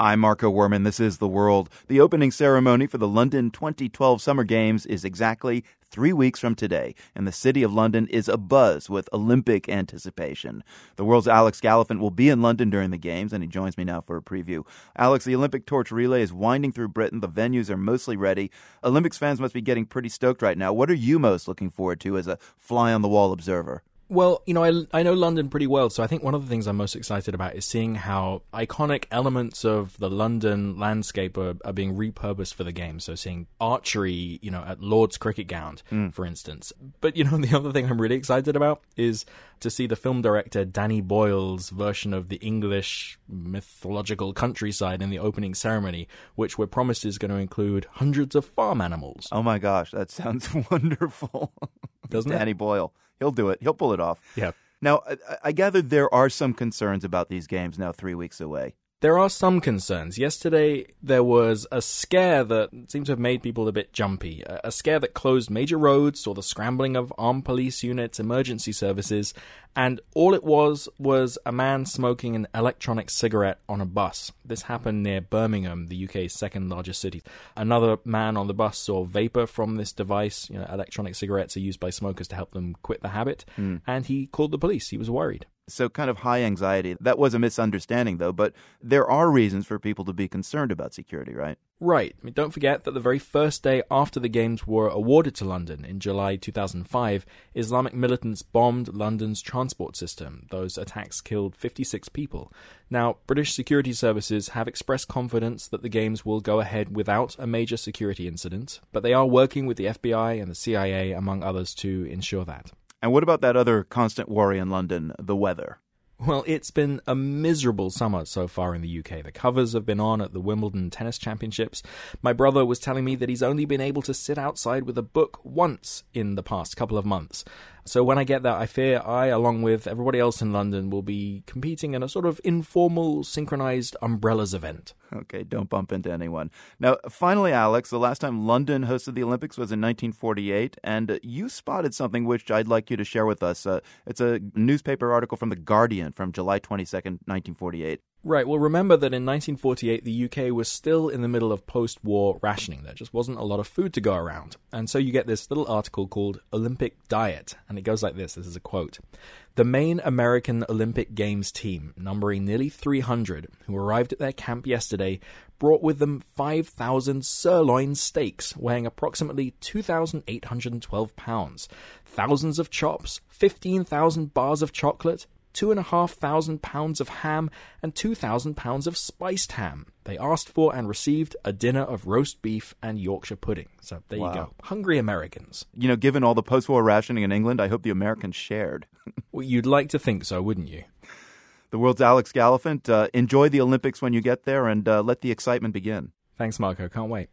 I'm Marco Werman. This is The World. The opening ceremony for the London 2012 Summer Games is exactly three weeks from today, and the city of London is abuzz with Olympic anticipation. The world's Alex Gallafent will be in London during the Games, and he joins me now for a preview. Alex, the Olympic torch relay is winding through Britain. The venues are mostly ready. Olympics fans must be getting pretty stoked right now. What are you most looking forward to as a fly on the wall observer? Well, you know, I, I know London pretty well, so I think one of the things I'm most excited about is seeing how iconic elements of the London landscape are, are being repurposed for the game. So seeing archery, you know, at Lord's Cricket Ground, mm. for instance. But, you know, the other thing I'm really excited about is to see the film director Danny Boyle's version of the English mythological countryside in the opening ceremony, which we're promised is going to include hundreds of farm animals. Oh my gosh, that sounds wonderful. Doesn't Danny it? Boyle. He'll do it. He'll pull it off. Yeah. Now, I, I gather there are some concerns about these games now three weeks away. There are some concerns. Yesterday, there was a scare that seemed to have made people a bit jumpy. A scare that closed major roads, saw the scrambling of armed police units, emergency services, and all it was was a man smoking an electronic cigarette on a bus. This happened near Birmingham, the UK's second largest city. Another man on the bus saw vapor from this device. You know, electronic cigarettes are used by smokers to help them quit the habit, mm. and he called the police. He was worried. So, kind of high anxiety. That was a misunderstanding, though, but there are reasons for people to be concerned about security, right? Right. I mean, don't forget that the very first day after the Games were awarded to London in July 2005, Islamic militants bombed London's transport system. Those attacks killed 56 people. Now, British security services have expressed confidence that the Games will go ahead without a major security incident, but they are working with the FBI and the CIA, among others, to ensure that. And what about that other constant worry in London, the weather? Well, it's been a miserable summer so far in the UK. The covers have been on at the Wimbledon Tennis Championships. My brother was telling me that he's only been able to sit outside with a book once in the past couple of months. So when I get that, I fear I, along with everybody else in London, will be competing in a sort of informal, synchronized umbrellas event. Okay, don't bump into anyone. Now, finally, Alex, the last time London hosted the Olympics was in 1948, and you spotted something which I'd like you to share with us. Uh, it's a newspaper article from The Guardian from July 22nd, 1948. Right, well, remember that in 1948, the UK was still in the middle of post war rationing. There just wasn't a lot of food to go around. And so you get this little article called Olympic Diet, and it goes like this this is a quote. The main American Olympic Games team, numbering nearly 300, who arrived at their camp yesterday, brought with them 5,000 sirloin steaks weighing approximately 2,812 pounds, thousands of chops, 15,000 bars of chocolate, two and a half thousand pounds of ham, and two thousand pounds of spiced ham. They asked for and received a dinner of roast beef and Yorkshire pudding. So there wow. you go. Hungry Americans. You know, given all the post war rationing in England, I hope the Americans shared. well, you'd like to think so, wouldn't you? The world's Alex Gallafent. Uh, enjoy the Olympics when you get there and uh, let the excitement begin. Thanks, Marco. Can't wait.